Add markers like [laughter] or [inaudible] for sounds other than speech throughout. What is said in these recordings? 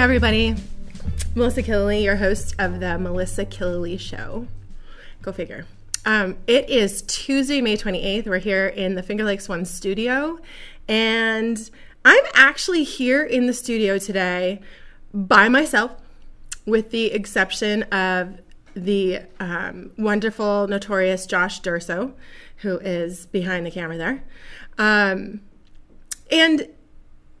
everybody. Melissa Killeleagh, your host of the Melissa Killeleagh Show. Go figure. Um, it is Tuesday, May 28th. We're here in the Finger Lakes One studio, and I'm actually here in the studio today by myself, with the exception of the um, wonderful, notorious Josh Durso, who is behind the camera there. Um, and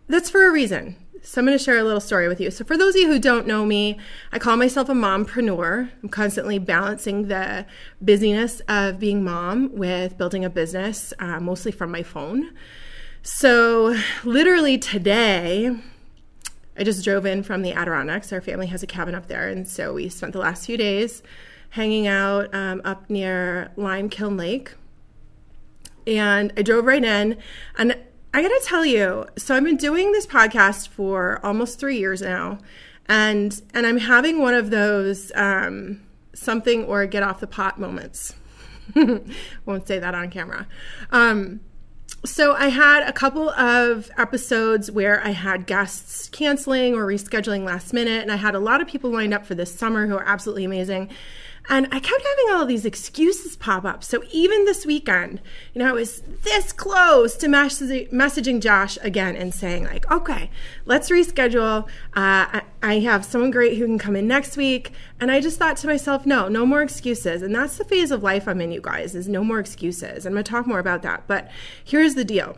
that's for a reason. So I'm going to share a little story with you. So for those of you who don't know me, I call myself a mompreneur. I'm constantly balancing the busyness of being mom with building a business, uh, mostly from my phone. So literally today, I just drove in from the Adirondacks. Our family has a cabin up there, and so we spent the last few days hanging out um, up near Limekiln Lake. And I drove right in, and I gotta tell you, so I've been doing this podcast for almost three years now, and and I'm having one of those um, something or get off the pot moments. [laughs] Won't say that on camera. Um, so I had a couple of episodes where I had guests canceling or rescheduling last minute, and I had a lot of people lined up for this summer who are absolutely amazing. And I kept having all these excuses pop up. So even this weekend, you know, I was this close to messaging Josh again and saying, like, okay, let's reschedule. Uh, I have someone great who can come in next week. And I just thought to myself, no, no more excuses. And that's the phase of life I'm in, you guys, is no more excuses. I'm going to talk more about that. But here's the deal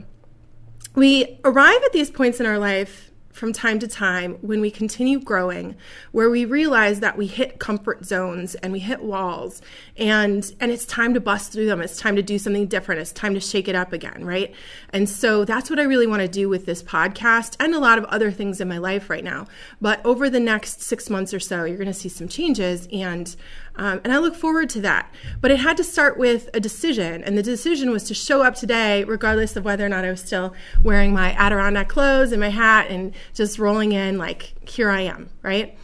we arrive at these points in our life from time to time when we continue growing where we realize that we hit comfort zones and we hit walls and and it's time to bust through them. It's time to do something different. It's time to shake it up again right? And so that's what i really want to do with this podcast and a lot of other things in my life right now. But over the next six months or so you're going to see some changes and um, and I look forward to that. But it had to start with a decision. And the decision was to show up today, regardless of whether or not I was still wearing my Adirondack clothes and my hat and just rolling in like, here I am, right?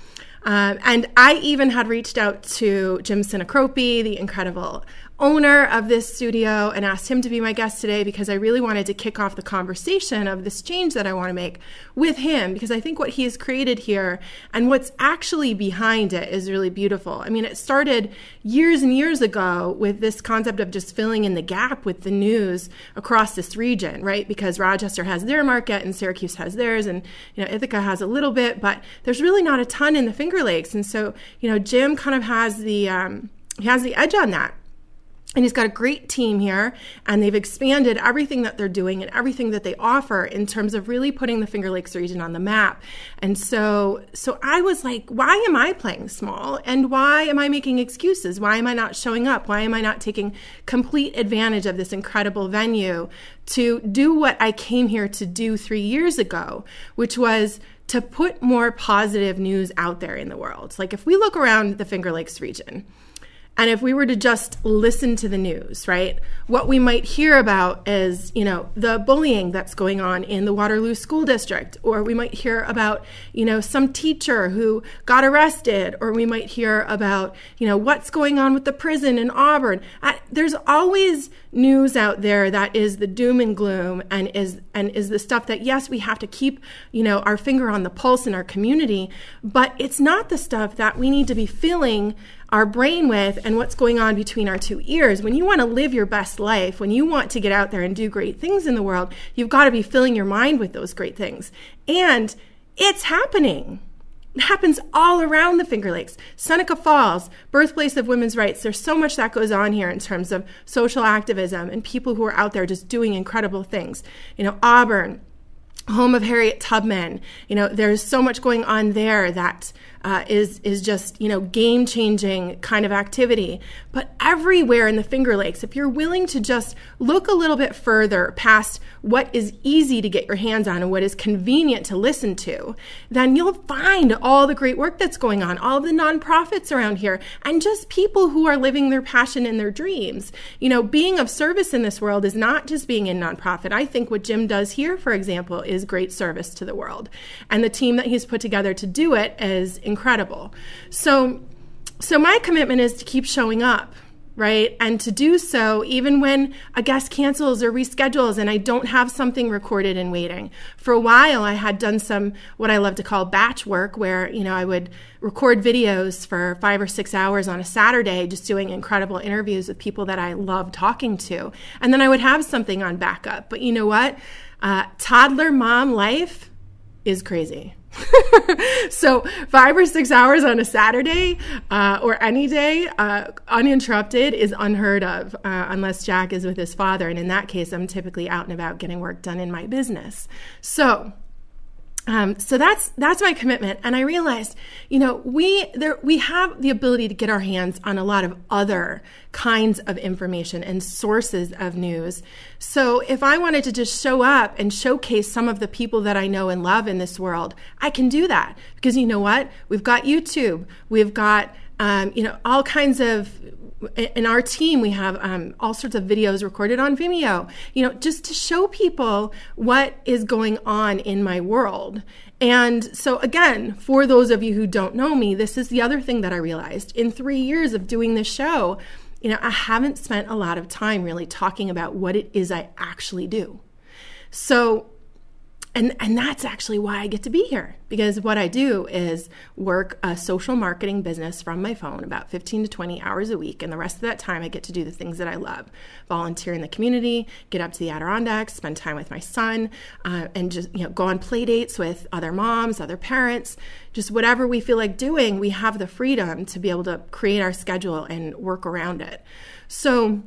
Um, and I even had reached out to Jim Sinacropi, the incredible owner of this studio and asked him to be my guest today because I really wanted to kick off the conversation of this change that I want to make with him because I think what he has created here and what's actually behind it is really beautiful. I mean, it started years and years ago with this concept of just filling in the gap with the news across this region, right? Because Rochester has their market and Syracuse has theirs and, you know, Ithaca has a little bit, but there's really not a ton in the Finger Lakes. And so, you know, Jim kind of has the, um, he has the edge on that and he's got a great team here and they've expanded everything that they're doing and everything that they offer in terms of really putting the finger lakes region on the map. And so so i was like why am i playing small? And why am i making excuses? Why am i not showing up? Why am i not taking complete advantage of this incredible venue to do what i came here to do three years ago which was to put more positive news out there in the world? Like if we look around the finger lakes region and if we were to just listen to the news, right, what we might hear about is, you know, the bullying that's going on in the Waterloo School District, or we might hear about, you know, some teacher who got arrested, or we might hear about, you know, what's going on with the prison in Auburn. There's always news out there that is the doom and gloom and is and is the stuff that yes we have to keep you know our finger on the pulse in our community but it's not the stuff that we need to be filling our brain with and what's going on between our two ears. When you want to live your best life, when you want to get out there and do great things in the world, you've got to be filling your mind with those great things. And it's happening. It happens all around the Finger Lakes. Seneca Falls, birthplace of women's rights. There's so much that goes on here in terms of social activism and people who are out there just doing incredible things. You know, Auburn, home of Harriet Tubman. You know, there's so much going on there that uh, is is just you know game changing kind of activity. But everywhere in the Finger Lakes, if you're willing to just look a little bit further past what is easy to get your hands on and what is convenient to listen to, then you'll find all the great work that's going on, all the nonprofits around here, and just people who are living their passion and their dreams. You know, being of service in this world is not just being in nonprofit. I think what Jim does here, for example, is great service to the world, and the team that he's put together to do it is incredible. So, so my commitment is to keep showing up right? And to do so, even when a guest cancels or reschedules and I don't have something recorded and waiting. For a while, I had done some what I love to call batch work, where, you know, I would record videos for five or six hours on a Saturday, just doing incredible interviews with people that I love talking to. And then I would have something on backup. But you know what? Uh, toddler mom life is crazy. [laughs] so five or six hours on a Saturday uh, or any day uh, uninterrupted is unheard of uh, unless Jack is with his father. And in that case, I'm typically out and about getting work done in my business. So um, so that's that's my commitment, and I realized, you know, we there we have the ability to get our hands on a lot of other kinds of information and sources of news. So if I wanted to just show up and showcase some of the people that I know and love in this world, I can do that because you know what? We've got YouTube, we've got um, you know all kinds of in our team we have um, all sorts of videos recorded on vimeo you know just to show people what is going on in my world. And so again for those of you who don't know me this is the other thing that i realized. In three years of doing this show you know i haven't spent a lot of time really talking about what it is i actually do. So and and that's actually why I get to be here because what I do is work a social marketing business from my phone about 15 to 20 hours a week and the rest of that time I get to do the things that I love. Volunteer in the community get up to the Adirondacks spend time with my son uh, and just you know go on play dates with other moms other parents. Just whatever we feel like doing we have the freedom to be able to create our schedule and work around it. So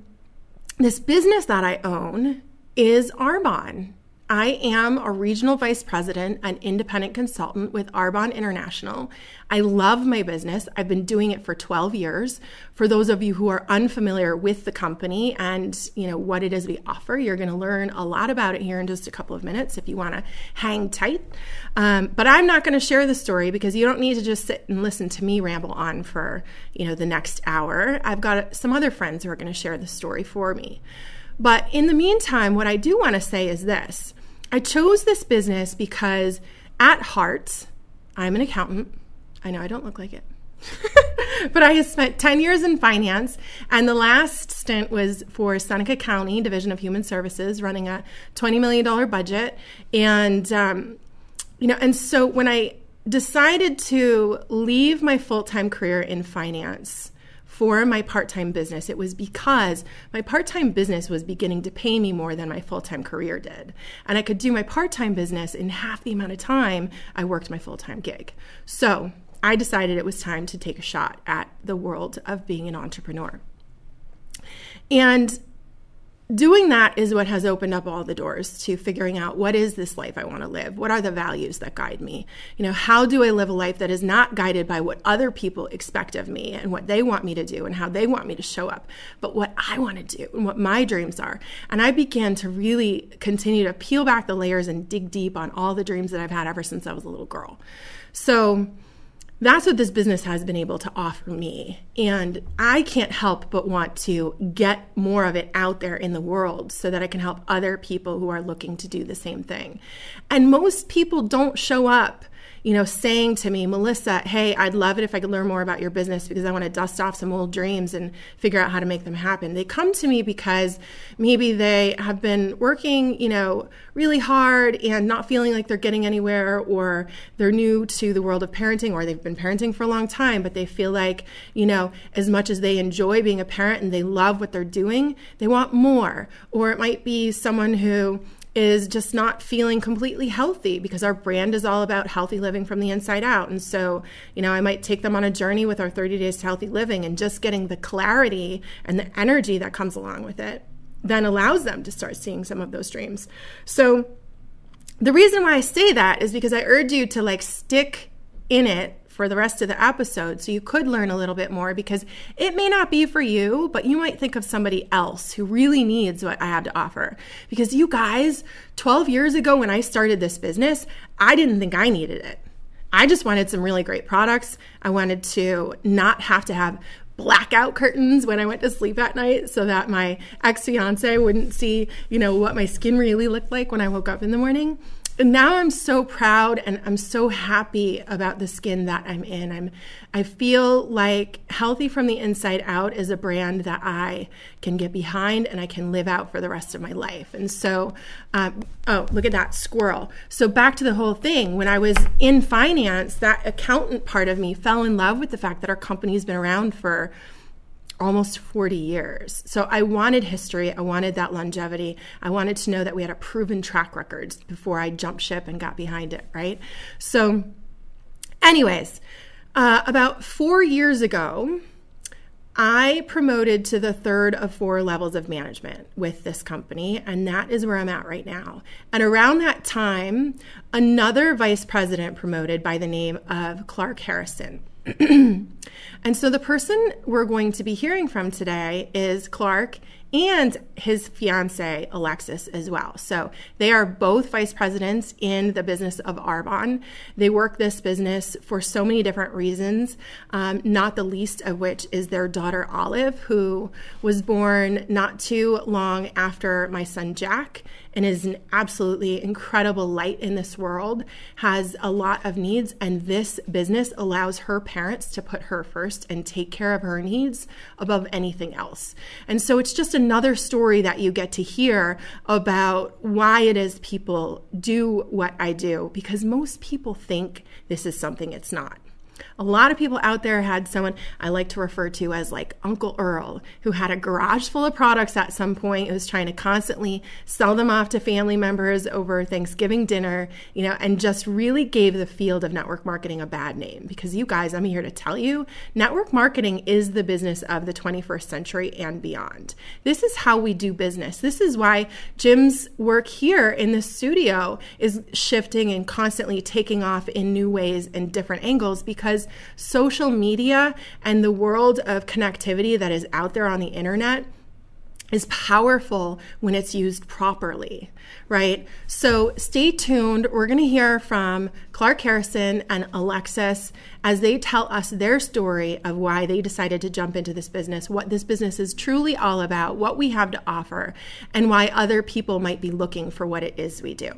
this business that I own is Arbonne I am a regional vice president and independent consultant with Arbonne International. I love my business. I've been doing it for 12 years. For those of you who are unfamiliar with the company and, you know, what it is we offer, you're going to learn a lot about it here in just a couple of minutes if you want to hang tight. Um, but I'm not going to share the story because you don't need to just sit and listen to me ramble on for, you know, the next hour. I've got some other friends who are going to share the story for me. But in the meantime, what I do want to say is this I chose this business because at heart, I'm an accountant. I know I don't look like it. [laughs] but I have spent 10 years in finance, and the last stint was for Seneca County Division of Human Services, running a $20 million budget. And, um, you know, and so when I decided to leave my full time career in finance, for my part time business, it was because my part time business was beginning to pay me more than my full time career did. And I could do my part time business in half the amount of time I worked my full time gig. So I decided it was time to take a shot at the world of being an entrepreneur. And doing that is what has opened up all the doors to figuring out what is this life I want to live? What are the values that guide me? You know, how do I live a life that is not guided by what other people expect of me and what they want me to do and how they want me to show up, but what I want to do and what my dreams are? And I began to really continue to peel back the layers and dig deep on all the dreams that I've had ever since I was a little girl. So, that's what this business has been able to offer me. And I can't help but want to get more of it out there in the world so that I can help other people who are looking to do the same thing. And most people don't show up you know, saying to me, Melissa, hey, I'd love it if I could learn more about your business because I want to dust off some old dreams and figure out how to make them happen. They come to me because maybe they have been working, you know, really hard and not feeling like they're getting anywhere, or they're new to the world of parenting, or they've been parenting for a long time, but they feel like, you know, as much as they enjoy being a parent and they love what they're doing, they want more. Or it might be someone who, is just not feeling completely healthy because our brand is all about healthy living from the inside out. And so, you know, I might take them on a journey with our 30 days to healthy living and just getting the clarity and the energy that comes along with it then allows them to start seeing some of those dreams. So, the reason why I say that is because I urge you to like stick in it for the rest of the episode so you could learn a little bit more because it may not be for you, but you might think of somebody else who really needs what I have to offer. Because you guys, 12 years ago when I started this business, I didn't think I needed it. I just wanted some really great products. I wanted to not have to have blackout curtains when I went to sleep at night so that my ex fiance wouldn't see, you know, what my skin really looked like when I woke up in the morning now I'm so proud and I'm so happy about the skin that I'm in. I'm I feel like Healthy from the Inside Out is a brand that I can get behind and I can live out for the rest of my life. And so, um, oh, look at that squirrel. So back to the whole thing. When I was in finance, that accountant part of me fell in love with the fact that our company's been around for almost 40 years. So I wanted history. I wanted that longevity. I wanted to know that we had a proven track record before I jumped ship and got behind it, right? So, anyways, uh, about four years ago, I promoted to the third of four levels of management with this company, and that is where I'm at right now. And around that time, another vice president promoted by the name of Clark Harrison. [clears throat] and so the person we're going to be hearing from today is Clark and his fiance Alexis as well. So they are both vice presidents in the business of Arbonne. They work this business for so many different reasons, um, not the least of which is their daughter Olive, who was born not too long after my son Jack and is an absolutely incredible light in this world, has a lot of needs, and this business allows her parents to put her first and take care of her needs above anything else. And so it's just another story that you get to hear about why it is people do what I do, because most people think this is something it's not. A lot of people out there had someone I like to refer to as like Uncle Earl, who had a garage full of products at some point, who was trying to constantly sell them off to family members over Thanksgiving dinner, you know, and just really gave the field of network marketing a bad name. Because you guys, I'm here to tell you, network marketing is the business of the 21st century and beyond. This is how we do business. This is why Jim's work here in the studio is shifting and constantly taking off in new ways and different angles because because social media and the world of connectivity that is out there on the internet is powerful when it's used properly, right? So stay tuned. We're going to hear from Clark Harrison and Alexis as they tell us their story of why they decided to jump into this business, what this business is truly all about, what we have to offer, and why other people might be looking for what it is we do.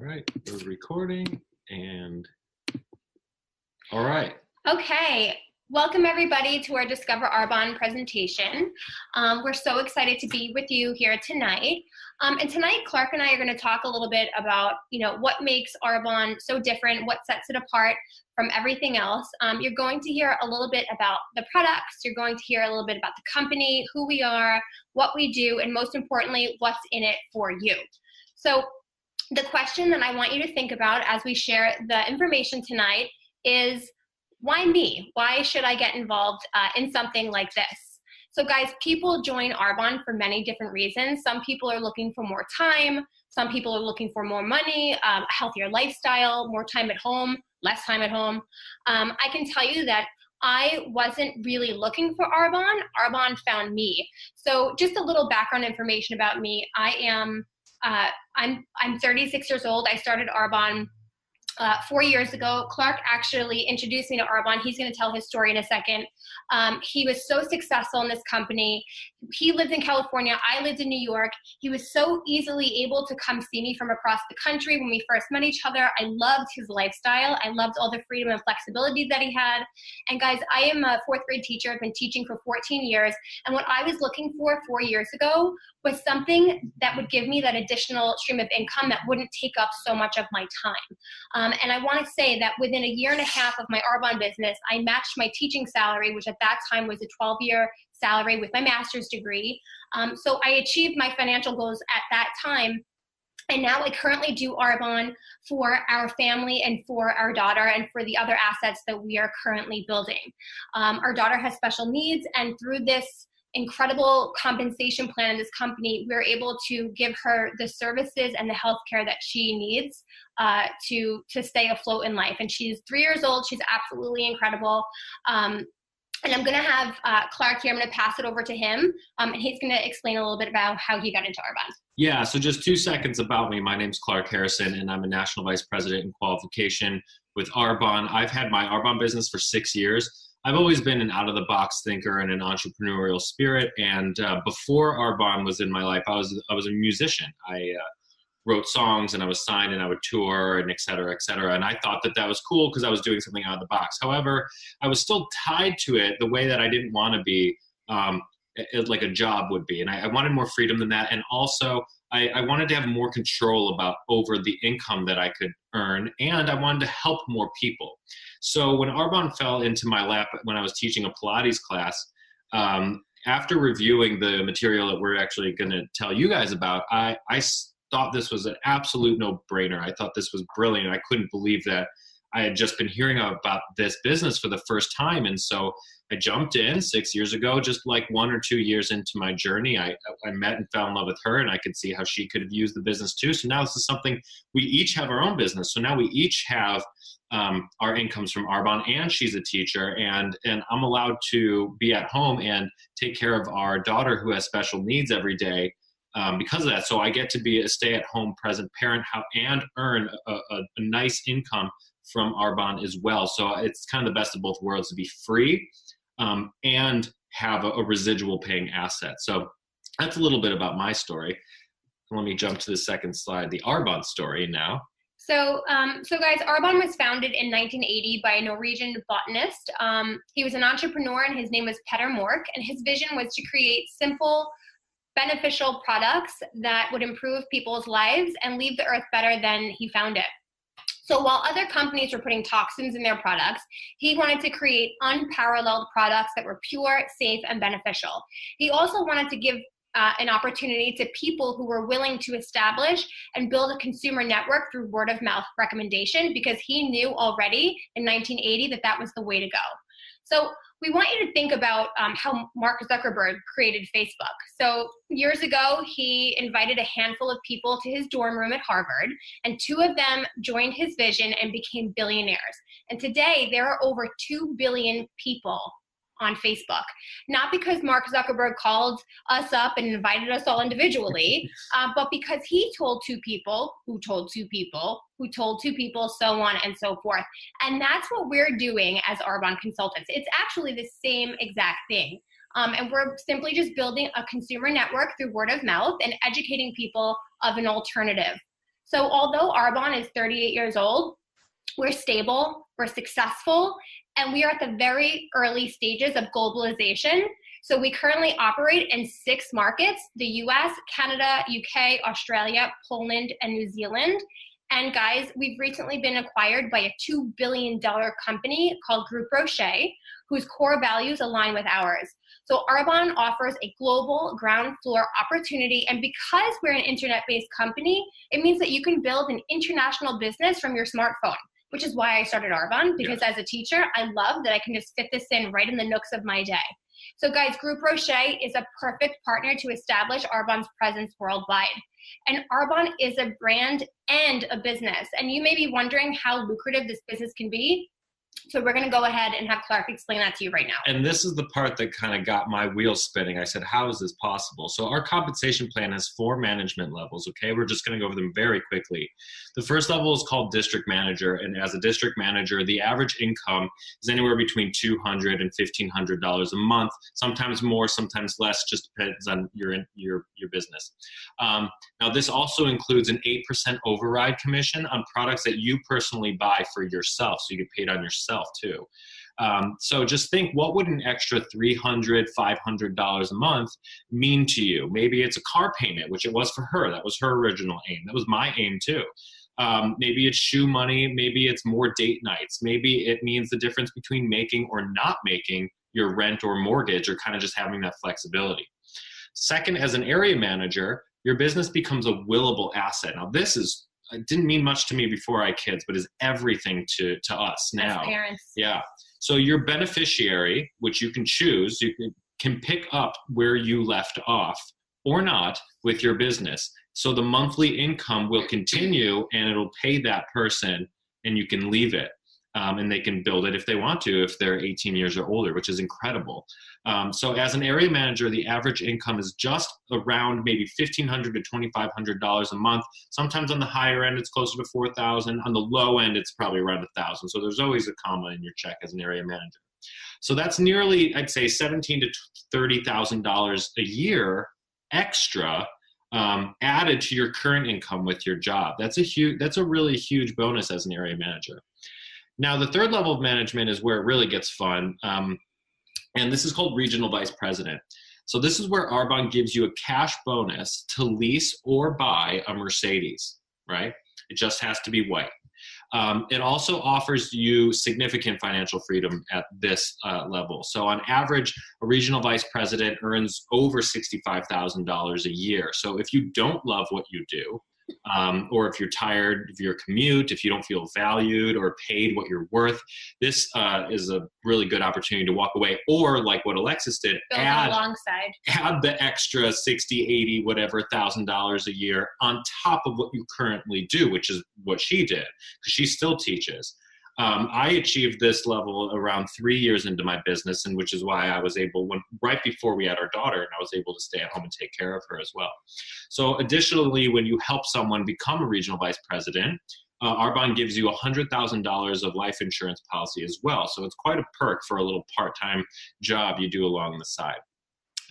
All right, we're recording and all right. Okay, welcome everybody to our Discover Arbonne presentation. Um, we're so excited to be with you here tonight. Um, and tonight, Clark and I are going to talk a little bit about, you know, what makes Arbonne so different, what sets it apart from everything else. Um, you're going to hear a little bit about the products. You're going to hear a little bit about the company, who we are, what we do, and most importantly, what's in it for you. So the question that I want you to think about as we share the information tonight is why me? Why should I get involved uh, in something like this? So, guys, people join Arbonne for many different reasons. Some people are looking for more time, some people are looking for more money, um, a healthier lifestyle, more time at home, less time at home. Um, I can tell you that I wasn't really looking for Arbonne. Arbonne found me. So, just a little background information about me I am uh, I'm I'm 36 years old. I started Arbonne uh, four years ago. Clark actually introduced me to Arbonne. He's going to tell his story in a second. Um, he was so successful in this company. He lived in California. I lived in New York. He was so easily able to come see me from across the country when we first met each other. I loved his lifestyle. I loved all the freedom and flexibility that he had. And guys, I am a fourth grade teacher. I've been teaching for 14 years. And what I was looking for four years ago was something that would give me that additional stream of income that wouldn't take up so much of my time. Um, and I want to say that within a year and a half of my Arbonne business, I matched my teaching salary, which at that time was a 12 year salary with my master's degree. Um, so I achieved my financial goals at that time. And now I currently do Arbonne for our family and for our daughter and for the other assets that we are currently building. Um, our daughter has special needs, and through this incredible compensation plan in this company, we're able to give her the services and the health care that she needs uh, to to stay afloat in life. And she's three years old. She's absolutely incredible. Um, and I'm going to have uh, Clark here. I'm going to pass it over to him, um, and he's going to explain a little bit about how he got into Arbonne. Yeah, so just two seconds about me. My name's Clark Harrison, and I'm a national vice president in qualification with Arbonne. I've had my Arbonne business for six years. I've always been an out of the box thinker and an entrepreneurial spirit. And uh, before Arbonne was in my life, I was I was a musician. I uh, wrote songs and I was signed and I would tour and et cetera, et cetera. And I thought that that was cool because I was doing something out of the box. However, I was still tied to it the way that I didn't want to be, um, it, like a job would be. And I, I, wanted more freedom than that. And also, I, I wanted to have more control about over the income that I could earn, and I wanted to help more people. So when Arbonne fell into my lap when I was teaching a Pilates class, um, after reviewing the material that we're actually going to tell you guys about, I, I thought this was an absolute no brainer. I thought this was brilliant. I couldn't believe that I had just been hearing about this business for the first time. And so I jumped in six years ago, just like one or two years into my journey. I, I met and fell in love with her, and I could see how she could have used the business too. So now this is something we each have our own business. So now we each have um, our incomes from Arbonne, and she's a teacher, and and I'm allowed to be at home and take care of our daughter who has special needs every day um, because of that. So I get to be a stay-at-home present parent how, and earn a, a, a nice income from Arbonne as well. So it's kind of the best of both worlds to be free um, and have a, a, residual paying asset. So that's a little bit about my story. Let me jump to the second slide, the Arbonne story now. So, um, so guys, Arbonne was founded in 1980 by a Norwegian botanist. Um, he was an entrepreneur, and his name was Petter Mork. And his vision was to create simple, beneficial products that would improve people's lives and leave the earth better than he found it. So while other companies were putting toxins in their products, he wanted to create unparalleled products that were pure, safe, and beneficial. He also wanted to give uh, an opportunity to people who were willing to establish and build a consumer network through word of mouth recommendation because he knew already in 1980 that that was the way to go. So we want you to think about um, how Mark Zuckerberg created Facebook. So, years ago, he invited a handful of people to his dorm room at Harvard, and two of them joined his vision and became billionaires. And today, there are over 2 billion people on Facebook. Not because Mark Zuckerberg called us up and invited us all individually, [laughs] uh, but because he told two people who told two people who told two people, so on and so forth. And that's what we're doing as Arbonne consultants. It's actually the same exact thing. Um, and we're simply just building a consumer network through word of mouth and educating people of an alternative. So, although Arbonne is 38 years old, we're stable, we're successful, and we are at the very early stages of globalization. So we currently operate in six markets the US, Canada, UK, Australia, Poland, and New Zealand. And guys, we've recently been acquired by a $2 billion company called Groupe Rocher, whose core values align with ours. So Arbonne offers a global ground floor opportunity. And because we're an internet based company, it means that you can build an international business from your smartphone which is why I started Arbonne because as a teacher, I love that I can just fit this in right in the nooks of my day. So, guys, Groupe Rocher is a perfect partner to establish Arbonne's presence worldwide. And Arbonne is a brand and a business. And you may be wondering how lucrative this business can be. So we're going to go ahead and have Clark explain that to you right now. And this is the part that kind of got my wheels spinning. I said, how is this possible? So our compensation plan has four management levels, okay? We're just going to go over them very quickly. The first level is called district manager. And as a district manager, the average income is anywhere between $200 and $1,500 a month, sometimes more, sometimes less, just depends on your, your, your business. Um, now, this also includes an 8% override commission on products that you personally buy for yourself. So you get paid on yourself yourself too. Um, so just think what would an extra $300, $500 a month mean to you? Maybe it's a car payment, which it was for her. That was her original aim. That was my aim too. Um, maybe it's shoe money. Maybe it's more date nights. Maybe it means the difference between making or not making your rent or mortgage or kind of just having that flexibility. Second, as an area manager, your business becomes a willable asset. Now, this is it didn't mean much to me before I had kids, but is everything to to us now. As parents. Yeah. So your beneficiary, which you can choose, you can, can pick up where you left off or not with your business. So the monthly income will continue and it'll pay that person and you can leave it um, and they can build it if they want to if they're 18 years or older which is incredible um, so as an area manager the average income is just around maybe 1500 to $2500 a month sometimes on the higher end it's closer to 4000 on the low end it's probably around 1000 so there's always a comma in your check as an area manager So that's nearly, I'd say, seventeen to thirty thousand dollars a year extra um, added to your current income with your job. That's a huge. That's a really huge bonus as an area manager. Now, the third level of management is where it really gets fun, um, and this is called regional vice president. So this is where Arbonne gives you a cash bonus to lease or buy a Mercedes. Right? It just has to be white. Um, it also offers you significant financial freedom at this uh, level. So, on average, a regional vice president earns over $65,000 a year. So, if you don't love what you do, um, or if you're tired of your commute, if you don't feel valued or paid what you're worth, this uh, is a really good opportunity to walk away. Or like what Alexis did, Build add alongside. add the extra 60, 80, whatever thousand dollars a year on top of what you currently do, which is what she did, because she still teaches. Um, I achieved this level around three years into my business, and which is why I was able, when right before we had our daughter, and I was able to stay at home and take care of her as well. So, additionally, when you help someone become a regional vice president, uh, Arbonne gives you $100,000 of life insurance policy as well. So, it's quite a perk for a little part time job you do along the side.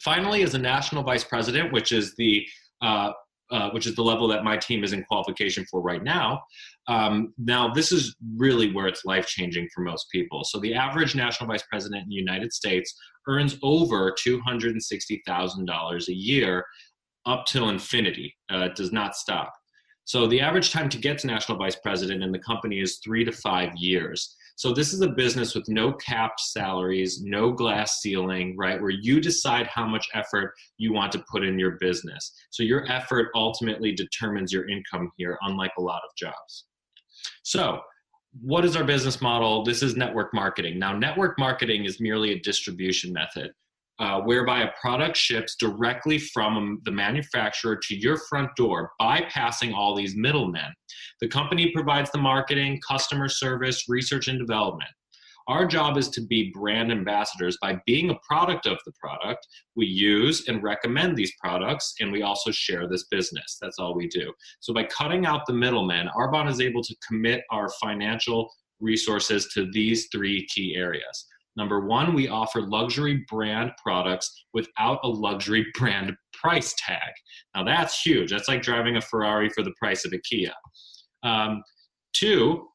Finally, as a national vice president, which is the uh, uh, which is the level that my team is in qualification for right now. Um, now, this is really where it's life changing for most people. So, the average national vice president in the United States earns over $260,000 a year up till infinity. Uh, it does not stop. So, the average time to get to national vice president in the company is three to five years. So this is a business with no capped salaries, no glass ceiling, right? Where you decide how much effort you want to put in your business. So your effort ultimately determines your income here, unlike a lot of jobs. So what is our business model? This is network marketing. Now, network marketing is merely a distribution method. Uh, whereby a product ships directly from the manufacturer to your front door, bypassing all these middlemen. The company provides the marketing, customer service, research, and development. Our job is to be brand ambassadors by being a product of the product. We use and recommend these products, and we also share this business. That's all we do. So, by cutting out the middlemen, Arbonne is able to commit our financial resources to these three key areas. Number one, we offer luxury brand products without a luxury [laughs] brand price tag. Now that's huge. That's like driving a Ferrari for the price of a Kia. Um, two,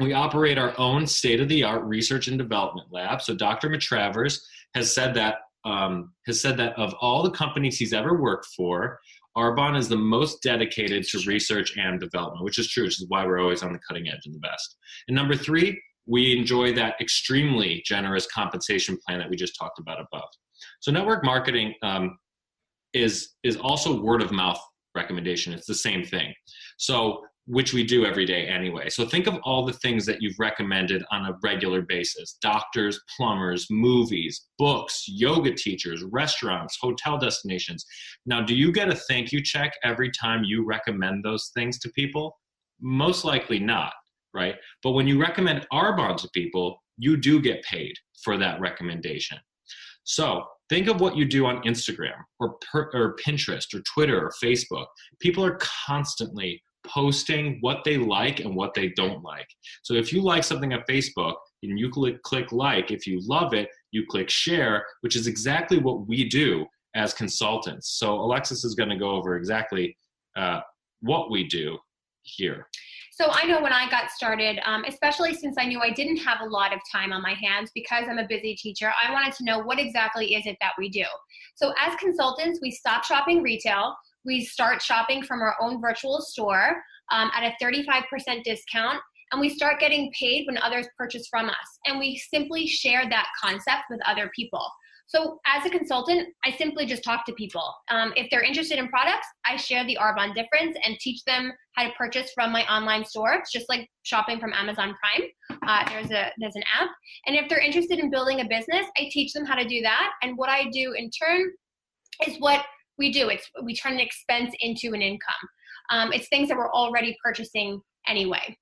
we operate our own state of the art research and development lab. So Dr. Matravers has said that um, has said that of all the companies he's ever worked for, Arbonne is the most dedicated to research and development, which is true, which is why we're always on the cutting edge and the best. And number three, we enjoy that extremely generous compensation plan that we just talked about above. So network marketing um, is is also word of mouth recommendation. It's the same thing. So which we do every day anyway. So think of all the things that you've recommended on a regular basis doctors, plumbers, movies, books, yoga teachers, restaurants, hotel destinations. Now, do you get a thank you check every time you recommend those things to people? Most likely not, right? But when you recommend Arbonne to people, you do get paid for that recommendation. So think of what you do on Instagram or, per, or Pinterest or Twitter or Facebook. People are constantly posting what they like and what they don't like. So if you like something on Facebook and you click, click like, if you love it, you click share, which is exactly what we do as consultants. So Alexis is going to go over exactly uh, what we do here. So I know when I got started, um, especially since I knew I didn't have a lot of time on my hands because I'm a busy teacher, I wanted to know what exactly is it that we do. So as consultants, we stop shopping retail. We start shopping from our own virtual store um, at a 35% discount and we start getting paid when others purchase from us. And we simply share that concept with other people. So as a consultant, I simply just talk to people. Um, if they're interested in products, I share the Arbonne difference and teach them how to purchase from my online store. It's just like shopping from Amazon Prime. Uh, there's a there's an app, and if they're interested in building a business, I teach them how to do that. And what I do in turn is what we do. It's we turn an expense into an income. Um, it's things that we're already purchasing anyway.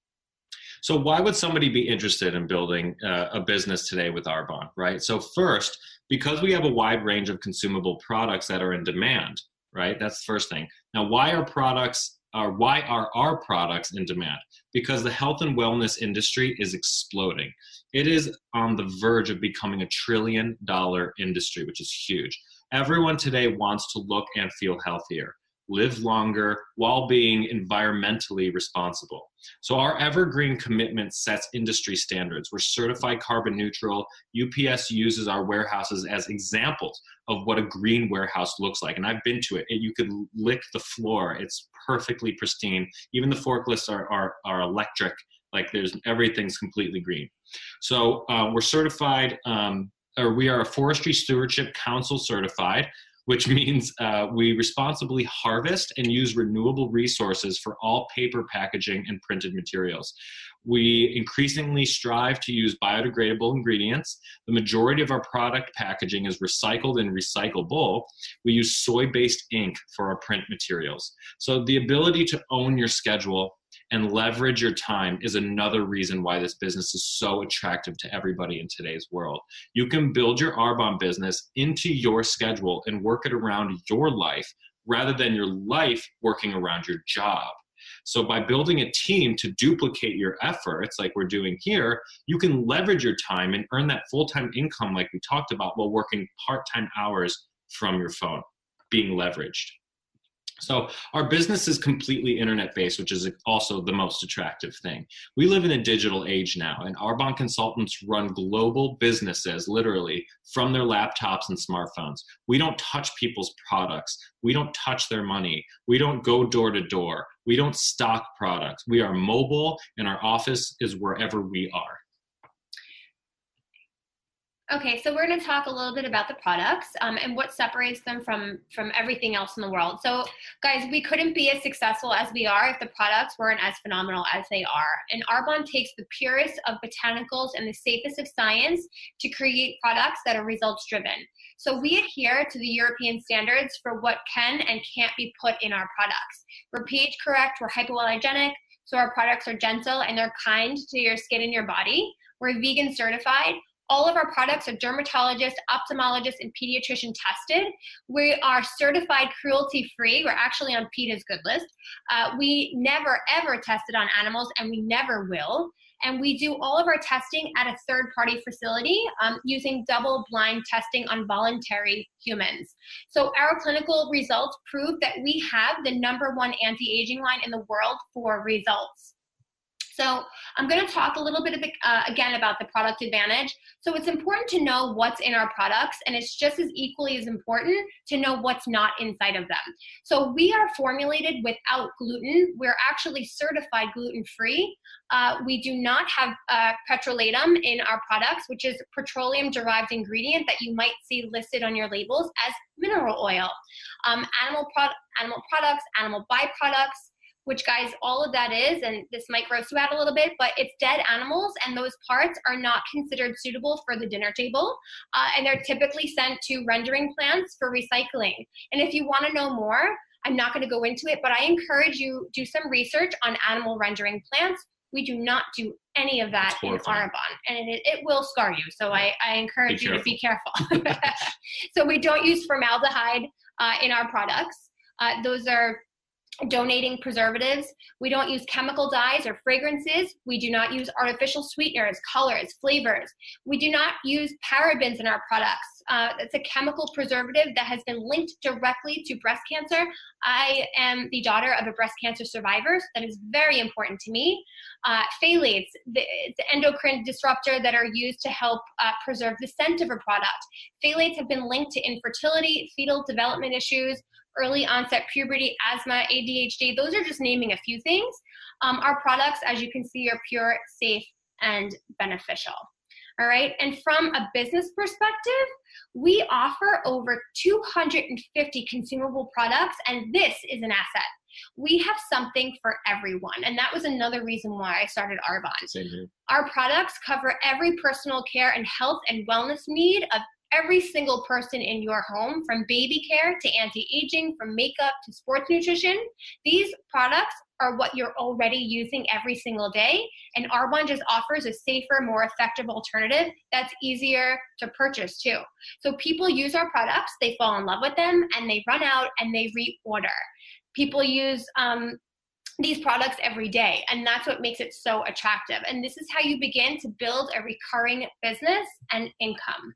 So, why would somebody be interested in building uh, a business today with Arbonne, right? So, first, because we have a wide range of consumable products that are in demand, right? That's the first thing. Now, why are products are why are our products in demand? Because the health and wellness industry is exploding. It is on the verge of becoming a trillion dollar industry, which is huge. Everyone today wants to look and feel healthier live longer while being environmentally responsible. So, our evergreen commitment sets industry standards. We're certified carbon neutral. UPS uses our warehouses as examples of what a green warehouse looks like. And I've been to it. You could lick the floor, it's perfectly pristine. Even the forklifts are, are, are electric, like there's everything's completely green. So, uh, we're certified. Um, or we are a forestry stewardship council certified which means uh, we responsibly harvest and use renewable resources for all paper packaging and printed materials. We increasingly strive to use biodegradable ingredients. The majority of our product packaging is recycled and recyclable. We use soy based ink for our print materials. So, the ability to own your schedule and leverage your time is another reason why this business is so attractive to everybody in today's world. You can build your Arbonne business into your schedule and work it around your life rather than your life working around your job. So, by building a team to duplicate your efforts, like we're doing here, you can leverage your time and earn that full time income, like we talked about, while working part time hours from your phone, being leveraged. So our business is completely internet based, which is also the most attractive thing. We live in a digital age now, and Arbonne consultants run global businesses literally from their laptops and smartphones. We don't touch people's products. We don't touch their money. We don't go door to door. We don't stock products. We are mobile, and our office is wherever we are. Okay, so we're going to talk a little bit about the products um, and what separates them from from everything else in the world. So, guys, we couldn't be as successful as we are if the products weren't as phenomenal as they are. And Arbonne takes the purest of botanicals and the safest of science to create products that are results driven. So we adhere to the European standards for what can and can't be put in our products. We're pH correct, we're hypoallergenic, so our products are gentle and they're kind to your skin and your body. We're vegan certified. All of our products are dermatologist, ophthalmologist, and pediatrician tested. We are certified cruelty free. We're actually on PETA's good list. Uh, we never ever tested on animals, and we never will. And we do all of our testing at a third party facility um, using double blind testing on voluntary humans. So our clinical results prove that we have the number one anti aging line in the world for results. So I'm going to talk a little bit uh, again about the product advantage. So it's important to know what's in our products, and it's just as equally as important to know what's not inside of them. So we are formulated without gluten. We're actually certified gluten free. Uh, we do not have uh, petrolatum in our products, which is petroleum derived ingredient that you might see listed on your labels as mineral oil. Um, animal, pro- animal products, animal byproducts, which guys, all of that is, and this might gross you out a little bit, but it's dead animals, and those parts are not considered suitable for the dinner table, uh, and they're typically sent to rendering plants for recycling. And if you want to know more, I'm not going to go into it, but I encourage you do some research on animal rendering plants. We do not do any of that in Arbonne, and it, it, will scar you. So I, I encourage you to be careful. [laughs] so we don't use formaldehyde uh, in our products. Uh, those are donating preservatives. We don't use chemical dyes or fragrances. We do not use artificial sweeteners, colors, flavors. We do not use parabens in our products. Uh, it's a chemical preservative that has been linked directly to breast cancer. I am the daughter of a breast cancer survivor. So that is very important to me. Uh, phthalates, the, the, endocrine disruptor that are used to help uh, preserve the scent of a product. Phthalates have been linked to infertility, fetal development issues, early onset puberty, asthma, ADHD. Those are just naming a few things. Um, our products, as you can see, are pure, safe, and beneficial. All right. And from a business perspective, we offer over 250 consumable products, and this is an asset. We have something for everyone. And that was another reason why I started Arbonne. Our products cover every personal care and health and wellness need of every single person in your home, from baby care to anti aging, from makeup to sports nutrition. These products are what you're already using every single day. And Arbonne just offers a safer, more effective alternative that's easier to purchase too. So people use our products, they fall in love with them, and they run out and they reorder. People use um, these products every day and that's what makes it so attractive and this is how you begin to build a recurring business and income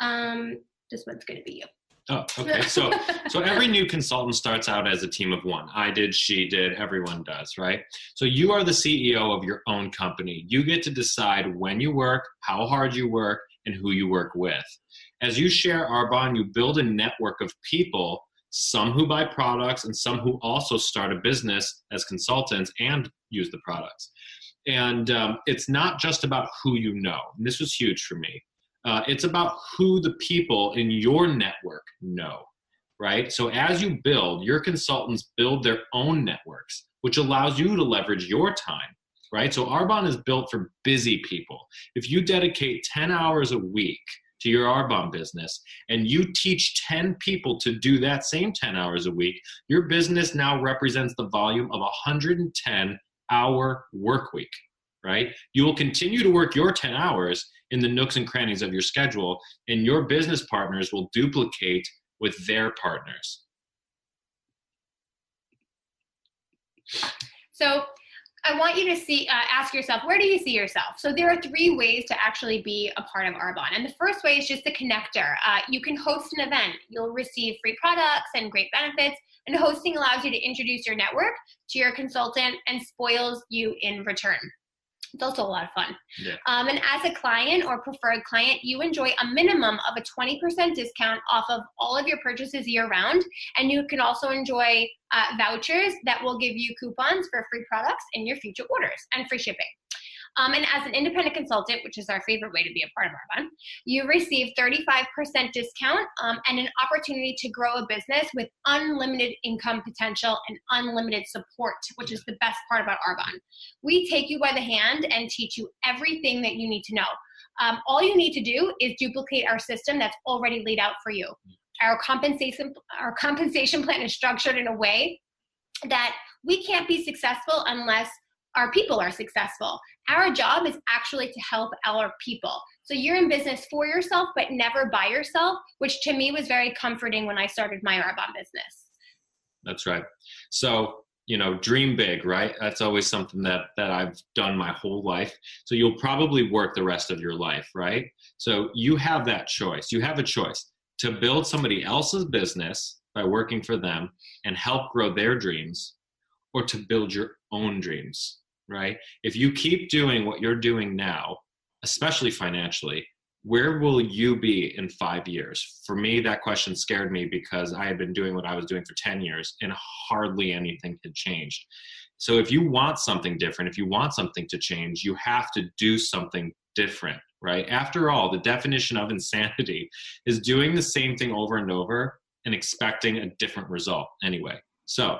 um, this one's going to be you Oh, okay. So, [laughs] so every new consultant starts out as a team of one. I did, she did, everyone does, right? So you are the CEO of your own company. You get to decide when you work, how hard you work, and who you work with. As you share Arbonne, you build a network of people, some who buy products and some who also start a business as consultants and use the products. And um, it's not just about who you know. And this was huge for me uh, it's about who the people in your network know, right? So as you build, your consultants build their own networks, which allows you to leverage your time, right? So Arbonne is built for busy people. If you dedicate 10 hours a week to your Arbonne business and you teach 10 people to do that same 10 hours a week, your business now represents the volume of a 110 hour work week, right? You will continue to work your 10 hours in the nooks and crannies of your schedule, and your business partners will duplicate with their partners. So, I want you to see, uh, ask yourself, where do you see yourself? So there are three ways to actually be a part of Arbonne. And the first way is just the connector. Uh, you can host an event. You'll receive free products and great benefits. And hosting allows you to introduce your network to your consultant and spoils you in return. It's also a lot of fun. Yeah. Um, and as a client or preferred client, you enjoy a minimum of a 20% discount off of all of your purchases year round. And you can also enjoy uh, vouchers that will give you coupons for free products in your future orders and free shipping. Um, and as an independent consultant, which is our favorite way to be a part of Arbonne, you receive 35% discount um, and an opportunity to grow a business with unlimited income potential and unlimited support, which is the best part about Arbonne. We take you by the hand and teach you everything that you need to know. Um, all you need to do is duplicate our system that's already laid out for you. Our compensation, our compensation plan is structured in a way that we can't be successful unless our people are successful. Our job is actually to help our people. So you're in business for yourself, but never by yourself, which to me was very comforting when I started my Arbonne business. That's right. So, you know, dream big, right? That's always something that that I've done my whole life. So you'll probably work the rest of your life, right? So you have that choice. You have a choice to build somebody else's business by working for them and help grow their dreams or to build your own dreams right? If you keep doing what you're doing now, especially financially, where will you be in five years? For me, that question scared me because I had been doing what I was doing for 10 years and hardly anything had changed. So if you want something different, if you want something to change, you have to do something different, right? After all, the definition of insanity is doing the same thing over and over and expecting a different result anyway. So,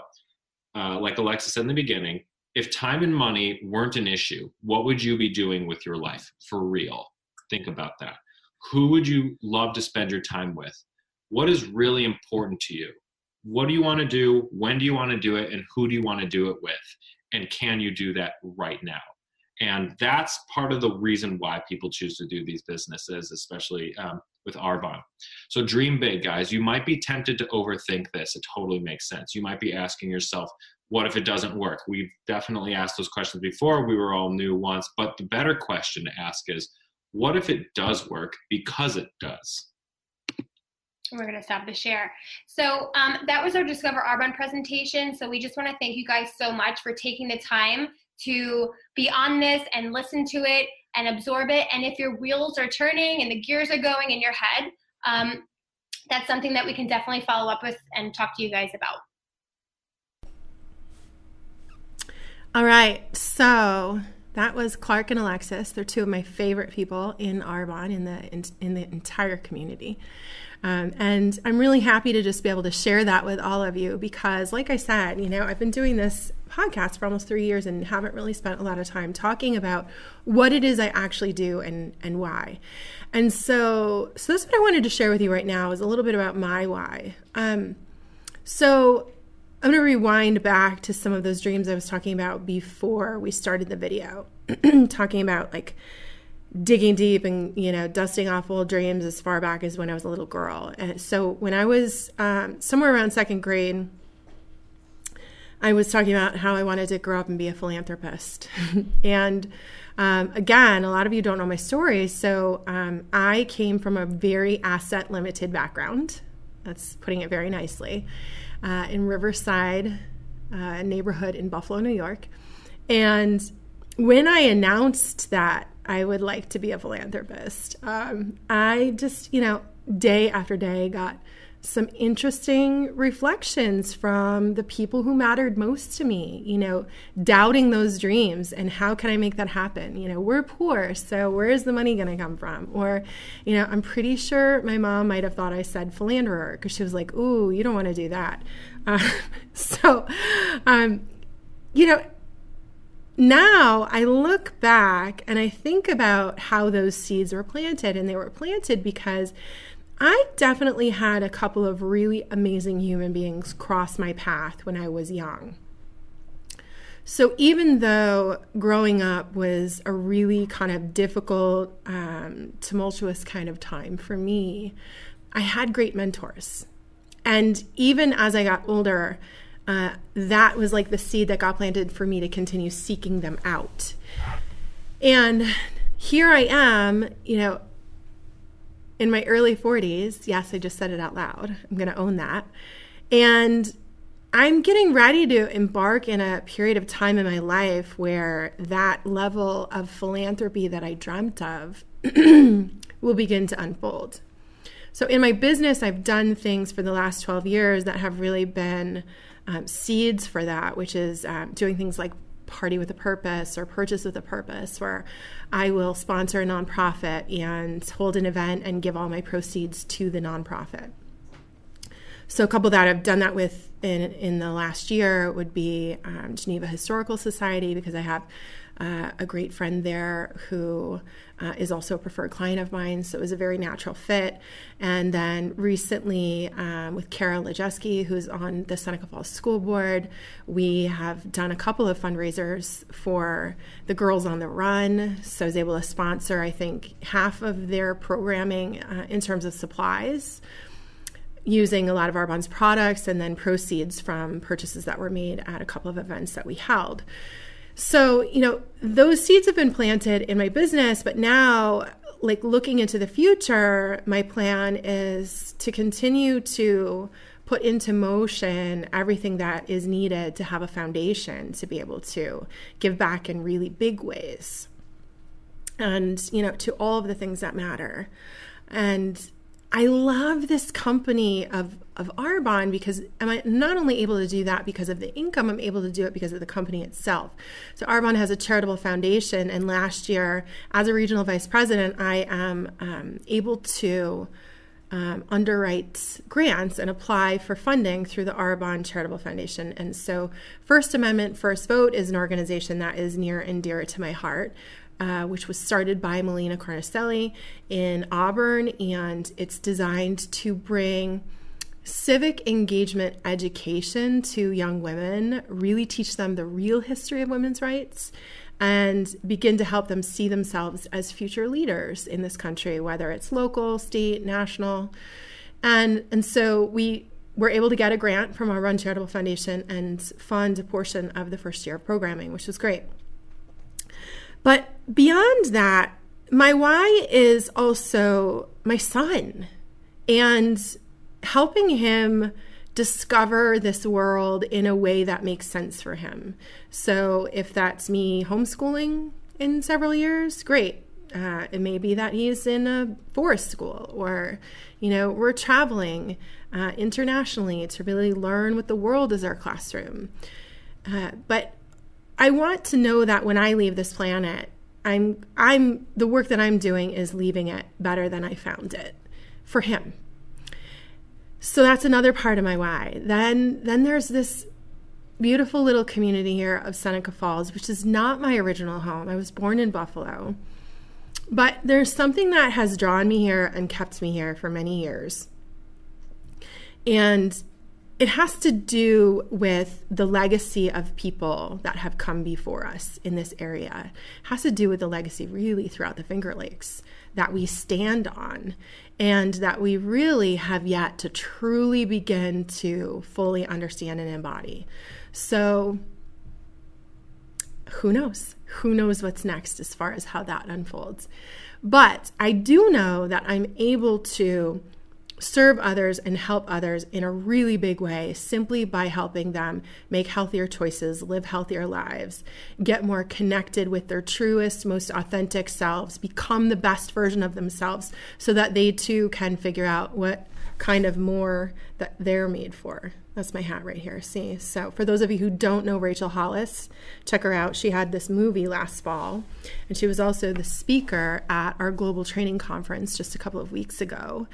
uh, like Alexa said in the beginning, if time and money weren't an issue, what would you be doing with your life for real? Think about that. Who would you love to spend your time with? What is really important to you? What do you want to do? When do you want to do it? And who do you want to do it with? And can you do that right now? And that's part of the reason why people choose to do these businesses, especially um, with Arbonne. So dream big, guys. You might be tempted to overthink this. It totally makes sense. You might be asking yourself, what if it doesn't work? We've definitely asked those questions before. We were all new once. But the better question to ask is, what if it does work because it does? We're going to stop the share. So um, that was our Discover Arbonne presentation. So we just want to thank you guys so much for taking the time to be on this and listen to it and absorb it. And if your wheels are turning and the gears are going in your head, um, that's something that we can definitely follow up with and talk to you guys about. All right, so that was Clark and Alexis. They're two of my favorite people in Arbonne in the in, in the entire community. Um, and I'm really happy to just be able to share that with all of you because, like I said, you know, I've been doing this podcast for almost three years and haven't really spent a lot of time talking about what it is I actually do and and why. And so, so that's what I wanted to share with you right now is a little bit about my why. Um, so I'm going to rewind back to some of those dreams I was talking about before we started the video, [clears throat] talking about like digging deep and you know dusting off old dreams as far back as when I was a little girl. And so when I was um, somewhere around second grade, I was talking about how I wanted to grow up and be a philanthropist. [laughs] and um, again, a lot of you don't know my story. So um, I came from a very asset limited background. That's putting it very nicely. Uh, in Riverside, uh, neighborhood in Buffalo, New York. And when I announced that I would like to be a philanthropist, um, I just, you know, day after day got some interesting reflections from the people who mattered most to me, you know, doubting those dreams and how can I make that happen? You know, we're poor, so where is the money going to come from? Or, you know, I'm pretty sure my mom might have thought I said philanderer because she was like, ooh, you don't want to do that. Uh, [laughs] so, um, you know, now I look back and I think about how those seeds were planted, and they were planted because I definitely had a couple of really amazing human beings cross my path when I was young. So even though growing up was a really kind of difficult, um, tumultuous kind of time for me, I had great mentors. And even as I got older, uh, that was like the seed that got planted for me to continue seeking them out. And here I am, you know, in my early 40s. Yes, I just said it out loud. I'm going to own that. And I'm getting ready to embark in a period of time in my life where that level of philanthropy that I dreamt of [clears throat] will begin to unfold. So, in my business, I've done things for the last 12 years that have really been um, seeds for that, which is um, doing things like Party with a Purpose or Purchase with a Purpose, where I will sponsor a nonprofit and hold an event and give all my proceeds to the nonprofit. So, a couple that I've done that with in, in the last year would be um, Geneva Historical Society, because I have uh, a great friend there who uh, is also a preferred client of mine. So it was a very natural fit. And then recently, um, with Kara Lajeski, who's on the Seneca Falls School Board, we have done a couple of fundraisers for the Girls on the Run. So I was able to sponsor, I think, half of their programming uh, in terms of supplies using a lot of Arbonne's products and then proceeds from purchases that were made at a couple of events that we held. So, you know, those seeds have been planted in my business, but now, like looking into the future, my plan is to continue to put into motion everything that is needed to have a foundation to be able to give back in really big ways. And you know to all of the things that matter. And I love this company of of Arbonne because I'm not only able to do that because of the income, I'm able to do it because of the company itself. So Arbonne has a charitable foundation, and last year, as a regional vice president, I am um, able to um, underwrite grants and apply for funding through the Arbonne Charitable Foundation. And so, First Amendment First Vote is an organization that is near and dear to my heart. Uh, which was started by Melina Carnicelli in Auburn, and it's designed to bring civic engagement education to young women, really teach them the real history of women's rights, and begin to help them see themselves as future leaders in this country, whether it's local, state, national. And, and so we were able to get a grant from Arbonne Charitable Foundation and fund a portion of the first year of programming, which was great. But beyond that, my why is also my son and helping him discover this world in a way that makes sense for him. So if that's me homeschooling in several years, great. Uh, it may be that he's in a forest school or, you know, we're traveling uh, internationally to really learn what the world is our classroom. Uh, but I want to know that when I leave this planet, I'm I'm the work that I'm doing is leaving it better than I found it for him. So that's another part of my why. Then then there's this beautiful little community here of Seneca Falls, which is not my original home. I was born in Buffalo. But there's something that has drawn me here and kept me here for many years. And it has to do with the legacy of people that have come before us in this area. It has to do with the legacy really throughout the Finger Lakes that we stand on and that we really have yet to truly begin to fully understand and embody. So who knows? Who knows what's next as far as how that unfolds? But I do know that I'm able to serve others and help others in a really big way simply by helping them make healthier choices, live healthier lives, get more connected with their truest, most authentic selves, become the best version of themselves so that they too can figure out what kind of more that they're made for. That's my hat right here. See? So, for those of you who don't know Rachel Hollis, check her out. She had this movie last fall, and she was also the speaker at our global training conference just a couple of weeks ago.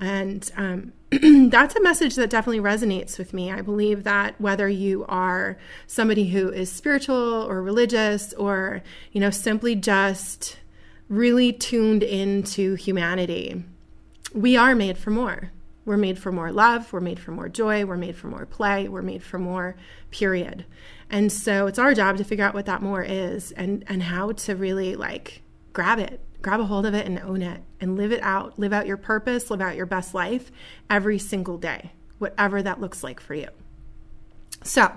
And um, [clears throat] that's a message that definitely resonates with me. I believe that whether you are somebody who is spiritual or religious or, you know, simply just really tuned into humanity, we are made for more. We're made for more love, we're made for more joy, we're made for more play, we're made for more, period. And so it's our job to figure out what that more is and and how to really like grab it, grab a hold of it and own it and live it out, live out your purpose, live out your best life every single day, whatever that looks like for you. So,